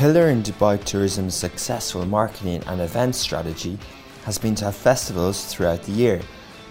in Dubai Tourism's successful marketing and event strategy has been to have festivals throughout the year.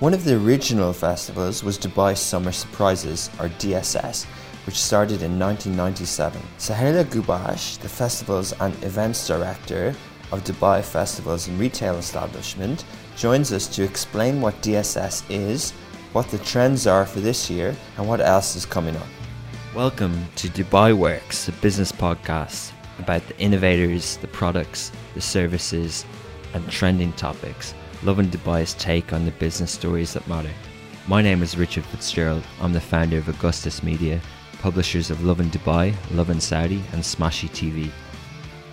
One of the original festivals was Dubai Summer Surprises, or DSS, which started in 1997. Suhaila Ghubash, the Festivals and Events Director of Dubai Festivals and Retail Establishment, joins us to explain what DSS is, what the trends are for this year, and what else is coming up. Welcome to Dubai Works, a business podcast about the innovators, the products, the services, and trending topics. Lovin Dubai's take on the business stories that matter. My name is Richard Fitzgerald. I'm the founder of Augustus Media publishers of Lovin Dubai, Lovin Saudi, and Smashy TV.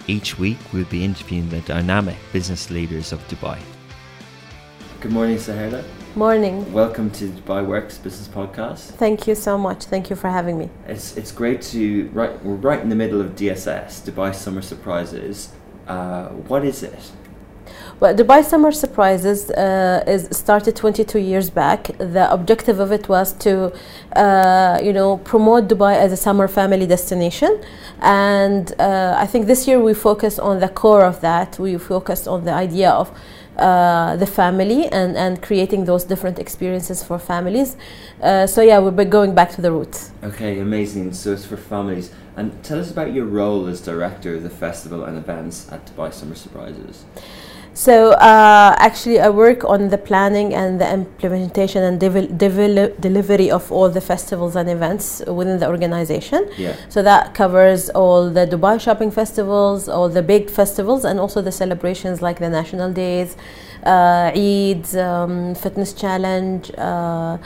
Each week, we'll be interviewing the dynamic business leaders of Dubai. Good morning, Suhaila. Morning. Welcome to Dubai Works Business Podcast. Thank you so much. Thank you for having me. It's it's great to right. We're right in the middle of DSS, Dubai Summer Surprises. Uh, what is it? Well, Dubai Summer Surprises uh, is started 22 years back. The objective of it was to, uh, you know, promote Dubai as a summer family destination, and uh, I think this year we focused on the core of that. We focused on the idea of uh, the family and, and creating those different experiences for families. Uh, so yeah, we'll be going back to the roots. Okay, amazing. So it's for families. And tell us about your role as director of the festival and events at Dubai Summer Surprises. So uh, actually, I work on the planning and the implementation and delivery of all the festivals and events within the organization. Yeah. So that covers all the Dubai shopping festivals, all the big festivals, and also the celebrations like the national days, uh, Eid, um, fitness challenge, uh,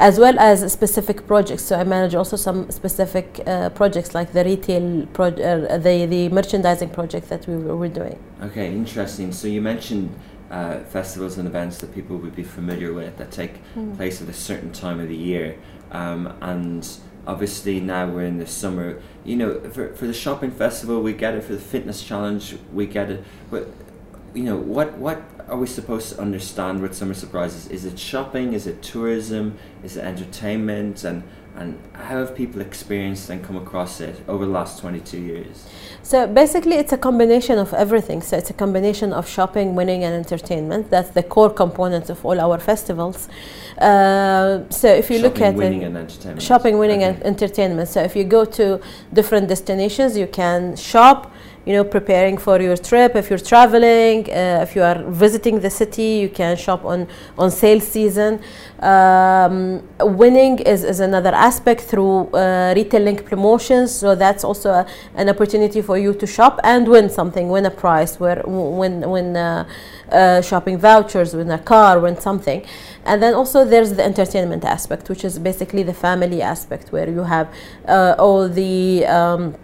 as well as specific projects. So I manage also some specific uh, projects like the retail, pro- uh, the the merchandising project that we were doing. Okay, interesting. So you mentioned. Uh, festivals and events that people would be familiar with that take mm. place at a certain time of the year, um, and obviously now we're in the summer. You know, for, for the shopping festival, we get it. For the fitness challenge, we get it. But you know, what what are we supposed to understand with summer surprises? Is it shopping? Is it tourism? Is it entertainment? And and how have people experienced and come across it over the last 22 years? So basically, it's a combination of everything. So it's a combination of shopping, winning, and entertainment. That's the core components of all our festivals. Uh, so if you shopping, look at winning, it, and entertainment. shopping, winning, okay. and entertainment. So if you go to different destinations, you can shop you know preparing for your trip. If you're traveling uh, if you are visiting the city you can shop on on sale season. Um, winning is, is another aspect through uh, retail link promotions. So that's also a, an opportunity for you to shop and win something win a prize where win win uh, uh, shopping vouchers win a car win something. And then also there's the entertainment aspect which is basically the family aspect where you have uh, all the um,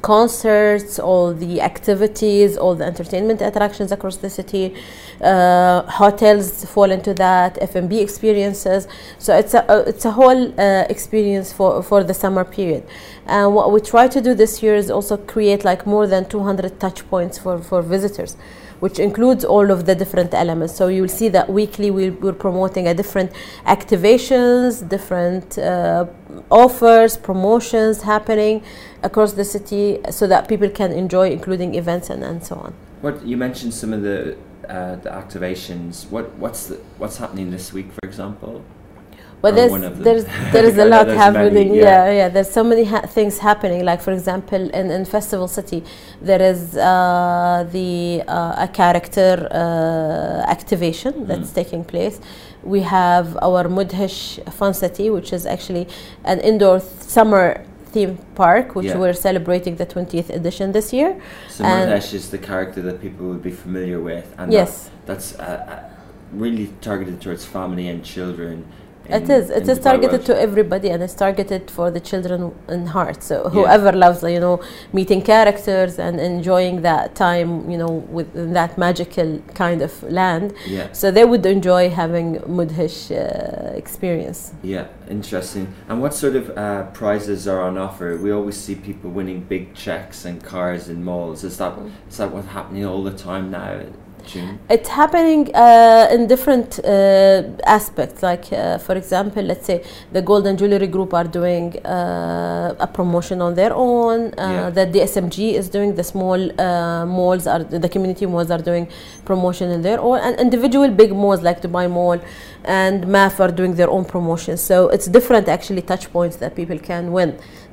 concerts, all the activities, all the entertainment attractions across the city. Uh, hotels fall into that, F&B experiences. So it's a, uh, it's a whole uh, experience for, for the summer period. And what we try to do this year is also create like more than 200 touch points for, for visitors which includes all of the different elements. So you'll see that weekly we, are promoting a different activations, different uh, offers, promotions happening across the city so that people can enjoy, including events and, and so on. What you mentioned some of the uh, the activations. What what's the, what's happening this week, for example? Well, there's there's there's a lot happening. Many, yeah. yeah. yeah, There's so many ha things happening. Like for example, in, in Festival City, there is uh, the uh, a character uh, activation that's mm. taking place. We have our Modhesh Fun City, which is actually an indoor summer theme park, which yeah. we're celebrating the 20th edition this year. So Modhesh is the character that people would be familiar with, and yes, that, that's uh, uh, really targeted towards family and children it is. It is targeted to everybody, and it's targeted for the children in heart. So whoever yeah. loves, you know, meeting characters and enjoying that time, you know, within that magical kind of land. Yeah. So they would enjoy having Modhesh uh, experience. Yeah, interesting. And what sort of uh, prizes are on offer? We always see people winning big checks and cars in malls. Is that is that what's happening all the time now? June? It's happening uh, in different uh, aspects. Like, uh, for example, let's say the Gold and Jewelry Group are doing uh, a promotion on their own. Uh, Yeah. That the SMG is doing. The small uh, malls are the community malls are doing promotion in their own, and individual big malls like Dubai Mall and MAF are doing their own promotions. So it's different actually touch points that people can win,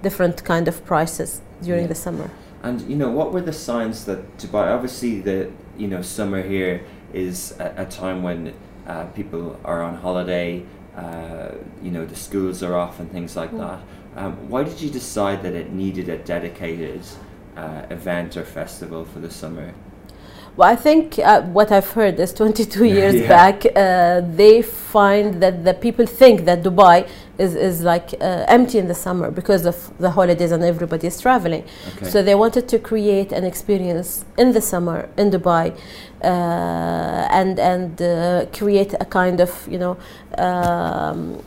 different kind of prices during Yeah. the summer. And you know, what were the signs that Dubai? Obviously, the you know summer here is a, a time when uh, people are on holiday. Uh, you know, the schools are off and things like Mm. that. Um, why did you decide that it needed a dedicated uh, event or festival for the summer? Well, I think uh, what I've heard is 22 years Yeah. back, uh, they find that the people think that Dubai is, is like uh, empty in the summer because of the holidays and everybody is traveling. Okay. So they wanted to create an experience in the summer in Dubai uh, and and uh, create a kind of you know um,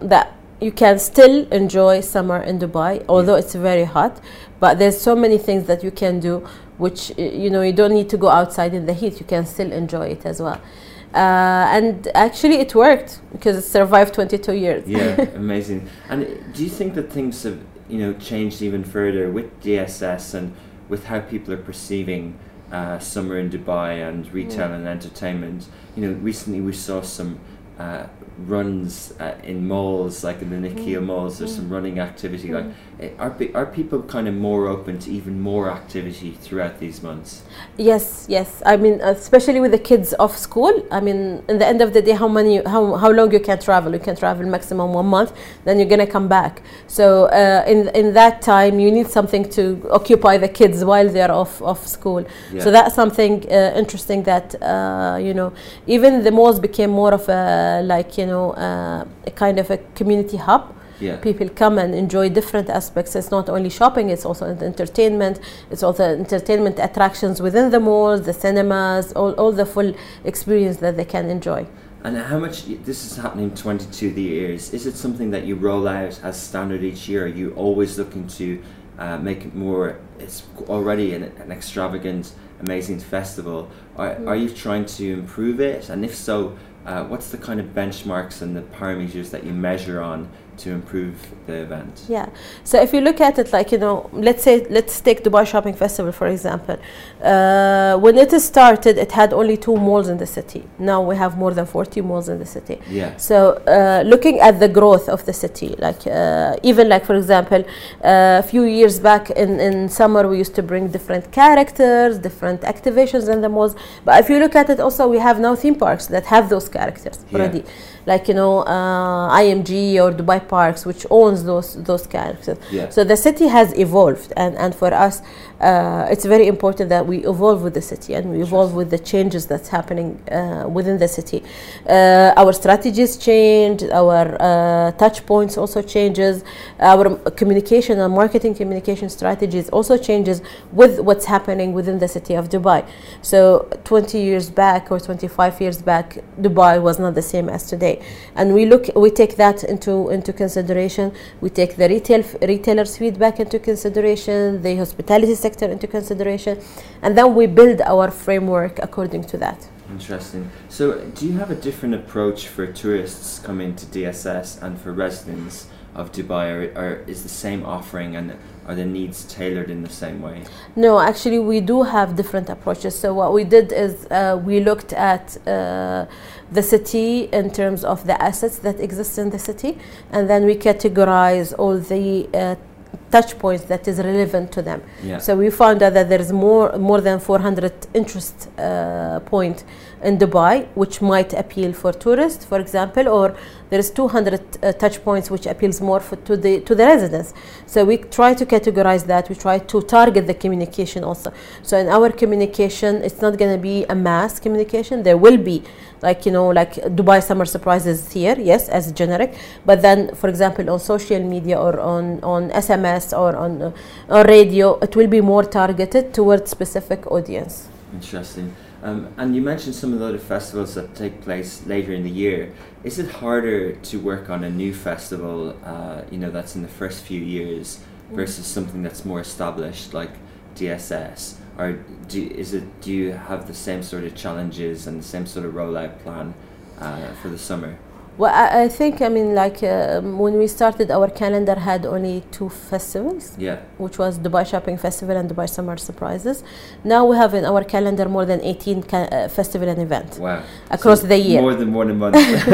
that you can still enjoy summer in Dubai, although it's very hot. But there's so many things that you can do, which you know you don't need to go outside in the heat. You can still enjoy it as well. Uh, and actually, it worked because it survived 22 years. yeah, amazing. And do you think that things have you know changed even further with DSS and with how people are perceiving uh, summer in Dubai and retail and entertainment? You know, recently we saw some. Uh, runs uh, in malls like in the Nakheel malls there's some running activity like eh, are, are people kind of more open to even more activity throughout these months Yes, yes. I mean, especially with the kids off school. I mean, in the end of the day, how many, how, how long you can travel? You can travel maximum one month. Then you're gonna come back. So uh, in in that time, you need something to occupy the kids while they're off off school. Yeah. So that's something uh, interesting that uh, you know. Even the malls became more of a like you know uh, a kind of a community hub yeah people come and enjoy different aspects. It's not only shopping; it's also entertainment. It's also entertainment attractions within the malls, the cinemas, all, all the full experience that they can enjoy. And how much this is happening 22 the years? Is it something that you roll out as standard each year? Are you always looking to uh, make it more? It's already an, an extravagant, amazing festival. Are, are you trying to improve it? And if so, uh, what's the kind of benchmarks and the parameters that you measure on to improve the event? Yeah. So if you look at it, like you know, let's say let's take Dubai Shopping Festival for example. Uh, when it started, it had only two malls in the city. Now we have more than 40 malls in the city. Yeah. So uh, looking at the growth of the city, like uh, even like for example, uh, a few years back in, in summer we used to bring different characters, different activations in the malls. But if you look at it, also we have now theme parks that have those characters Yeah. already, like you know uh, IMG or Dubai Parks, which owns those those characters. Yeah. So the city has evolved, and and for us, uh, it's very important that we evolve with the city and we evolve with the changes that's happening uh, within the city. Uh, our strategies change, our uh, touch points also changes, our communication and marketing communication strategies also changes with what's happening within the city of Dubai. So 20 years back or 25 years back, Dubai was not the same as today, and we look, we take that into into consideration. We take the retail retailers' feedback into consideration, the hospitality sector into consideration, and then we build our framework according to that. Interesting. So, do you have a different approach for tourists coming to DSS and for residents of Dubai, or, or is the same offering and are the needs tailored in the same way? No, actually, we do have different approaches. So what we did is uh, we looked at uh, the city in terms of the assets that exist in the city, and then we categorize all the uh, touch points that is relevant to them. Yeah. So we found out that there is more more than 400 interest uh, point in Dubai, which might appeal for tourists, for example, or there is 200 uh, touch points which appeals more for, to the to the residents. So we try to categorize that. We try to target the communication also. So in our communication, it's not going to be a mass communication. There will be like you know like Dubai summer surprises here, yes, as generic. But then, for example, on social media or on on SMS or on uh, on radio, it will be more targeted towards specific audience. Interesting. Um, and you mentioned some of the other festivals that take place later in the year. Is it harder to work on a new festival, uh, you know, that's in the first few years versus something that's more established like DSS? or do, is it do you have the same sort of challenges and the same sort of rollout plan uh, for the summer? Well, I, I think I mean like um, when we started, our calendar had only two festivals, Yeah. which was Dubai Shopping Festival and Dubai Summer Surprises. Now we have in our calendar more than 18 ca- uh, festival and event Wow. across So the year. More than one a month.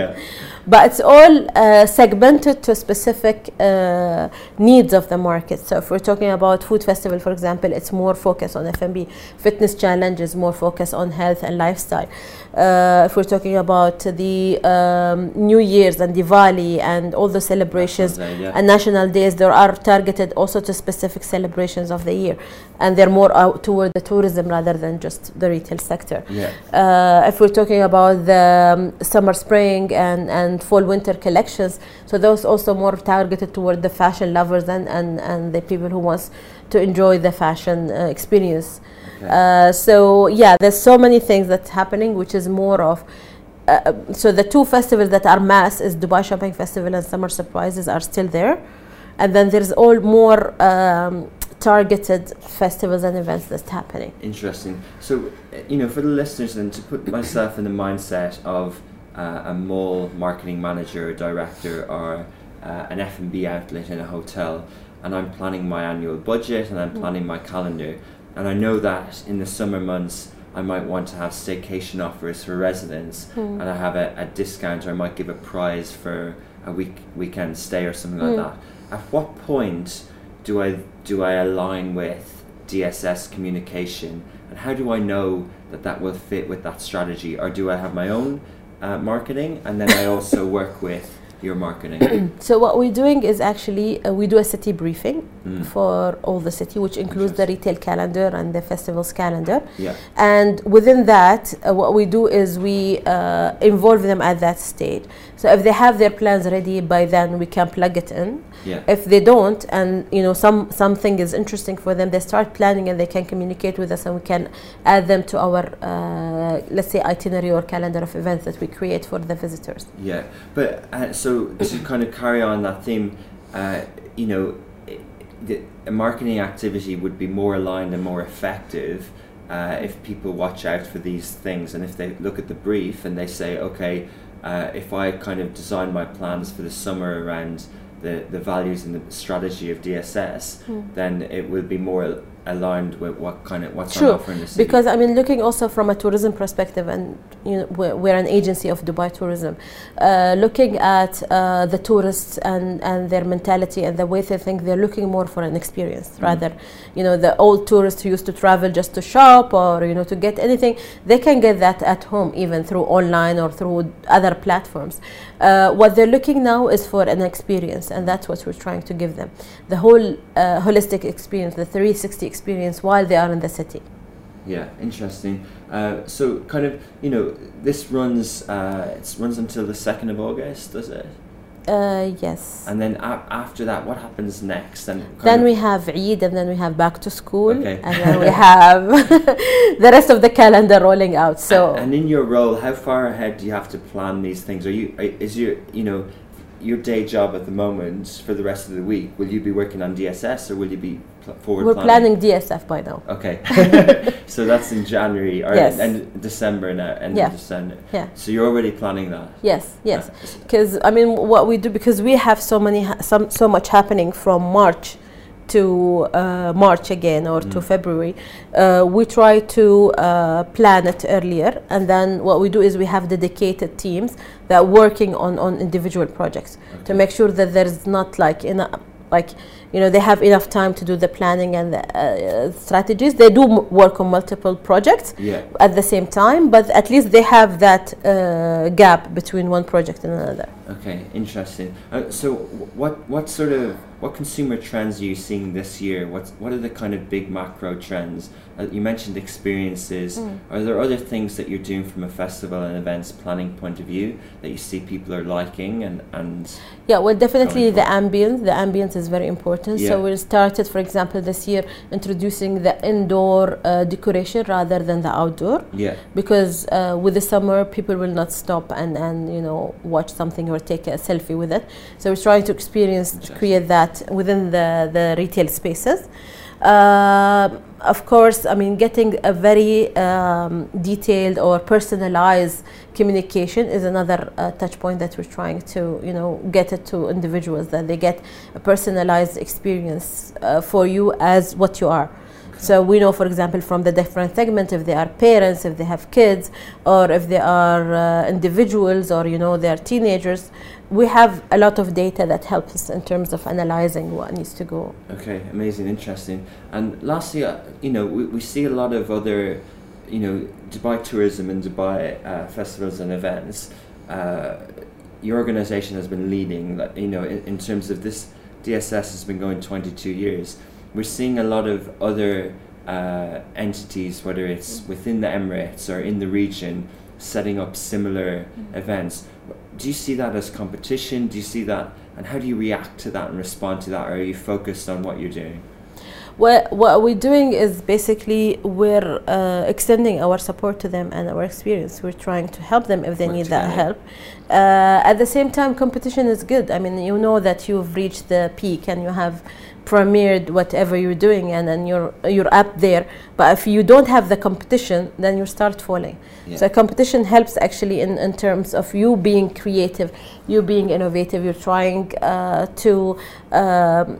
yeah. but it's all uh, segmented to specific uh, needs of the market. So if we're talking about food festival, for example, it's more focused on F&B. Fitness challenge is more focused on health and lifestyle. Uh, if we're talking about the um, New Year's and Diwali and all the celebrations Day, yeah. and national days, there are targeted also to specific celebrations of the year, and they're more out toward the tourism rather than just the retail sector. yeah. Uh, if we're talking about the um, summer, spring, and, and fall, winter collections, so those also more targeted toward the fashion lovers and, and, and the people who wants to enjoy the fashion uh, experience. Okay. Uh, so yeah, there's so many things that's happening, which is more of. Uh, so the two festivals that are mass is Dubai Shopping Festival and Summer Surprises are still there, and then there's all more um, targeted festivals and events that's happening. Interesting. So, uh, you know, for the listeners, and to put myself in the mindset of uh, a mall marketing manager, director, or uh, an F and B outlet in a hotel, and I'm planning my annual budget and I'm planning my calendar, and I know that in the summer months I might want to have staycation offers for residents, and I have a, a discount, or I might give a prize for a week weekend stay or something like that. At what point do I do I align with DSS communication, and how do I know that that will fit with that strategy, or do I have my own uh, marketing and then I also work with your marketing? So what we're doing is actually uh, we do a city briefing Mm. for all the city, which includes the retail calendar and the festivals calendar. yeah, And within that, uh, what we do is we uh, involve them at that stage. So if they have their plans ready by then, we can plug it in. yeah, If they don't, and you know some something is interesting for them, they start planning and they can communicate with us, and we can add them to our uh, let's say itinerary or calendar of events that we create for the visitors. yeah. But uh, so to kind of carry on that theme, uh, you know, the a marketing activity would be more aligned and more effective uh, if people watch out for these things and if they look at the brief and they say, okay, uh, if I kind of design my plans for the summer around the, the values and the strategy of DSS, then it will be more aligned with what kind of what's on True, offer in the city. Because I mean, looking also from a tourism perspective, and you know, we're, we're an agency of Dubai Tourism, uh, looking at uh, the tourists and, and their mentality and the way they think, they're looking more for an experience rather, you know, the old tourists who used to travel just to shop or you know to get anything, they can get that at home even through online or through other platforms. Uh, what they're looking now is for an experience, and that's what we're trying to give them, the whole uh, holistic experience, the 360 experience while they are in the city. Yeah, interesting. Uh, so, kind of, you know, this runs. Uh, it runs until the second of August, does it? Uh, yes. And then after that, what happens next? And Then we have Eid, and then we have back to school, Okay. and then we have the rest of the calendar rolling out. So And, and in your role, how far ahead do you have to plan these things? Are you? Is your, you know, your day job at the moment for the rest of the week? Will you be working on DSS or will you be pl- forward? we're planning DSF by now. Okay, so that's in January or Yes. end December now, end Yeah. of December. Yeah. So you're already planning that. Yes, yes. Uh, because I mean, what we do because we have so many, ha- some so much happening from March to uh, March again or to February. Uh, we try to uh, plan it earlier, and then what we do is we have dedicated teams that are working on on individual projects to make sure that there's not like enough like you know they have enough time to do the planning and the uh, strategies they do m- work on multiple projects Yeah. at the same time but at least they have that uh, gap between one project and another Okay, interesting. Uh, so, what what sort of what consumer trends are you seeing this year? What's what are the kind of big macro trends? Uh, you mentioned experiences. Are there other things that you're doing from a festival and events planning point of view that you see people are liking and and yeah well definitely the ambience the ambience is very important Yeah. so we started for example this year introducing the indoor uh, decoration rather than the outdoor yeah because uh, with the summer people will not stop and, and you know watch something or take a selfie with it. So we're trying to experience to create that within the, the retail spaces. Uh, of course, I mean, getting a very um, detailed or personalized communication is another uh, touch point that we're trying to, you know, get it to individuals that they get a personalized experience uh, for you as what you are. So we know, for example, from the different segment, if they are parents, if they have kids, or if they are uh, individuals, or you know, they are teenagers, we have a lot of data that helps us in terms of analyzing what needs to go. Okay, amazing, interesting. And lastly, uh, you know, we, we see a lot of other, you know, Dubai tourism and Dubai uh, festivals and events. Uh, your organization has been leading, you know, in, in terms of this. DSS has been going 22 years. We're seeing a lot of other uh, entities, whether it's within the Emirates or in the region, setting up similar mm-hmm. events do you see that as competition? Do you see that, and how do you react to that and respond to that? Or are you focused on what you're doing? Well, what we're doing is basically we're uh, extending our support to them and our experience. We're trying to help them if they need that help. Uh, at the same time, competition is good. I mean, you know that you've reached the peak and you have premiered whatever you're doing and then you're you're up there. But if you don't have the competition then you start falling. Yeah. so competition helps actually in, in terms of you being creative you being innovative you're trying uh, to um,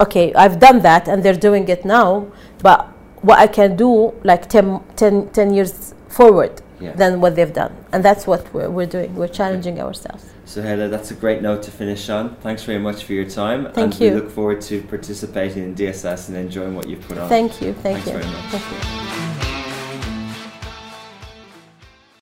okay i've done that and they're doing it now but what i can do like 10, 10, 10 years forward yeah. than what they've done. And that's what we're, we're doing. We're challenging ourselves Suhaila, that's a great note to finish on. Thanks very much for your time. Thank and you. we look forward to participating in DSS and enjoying what you've put on. Thank you. Thank Thanks you. very much.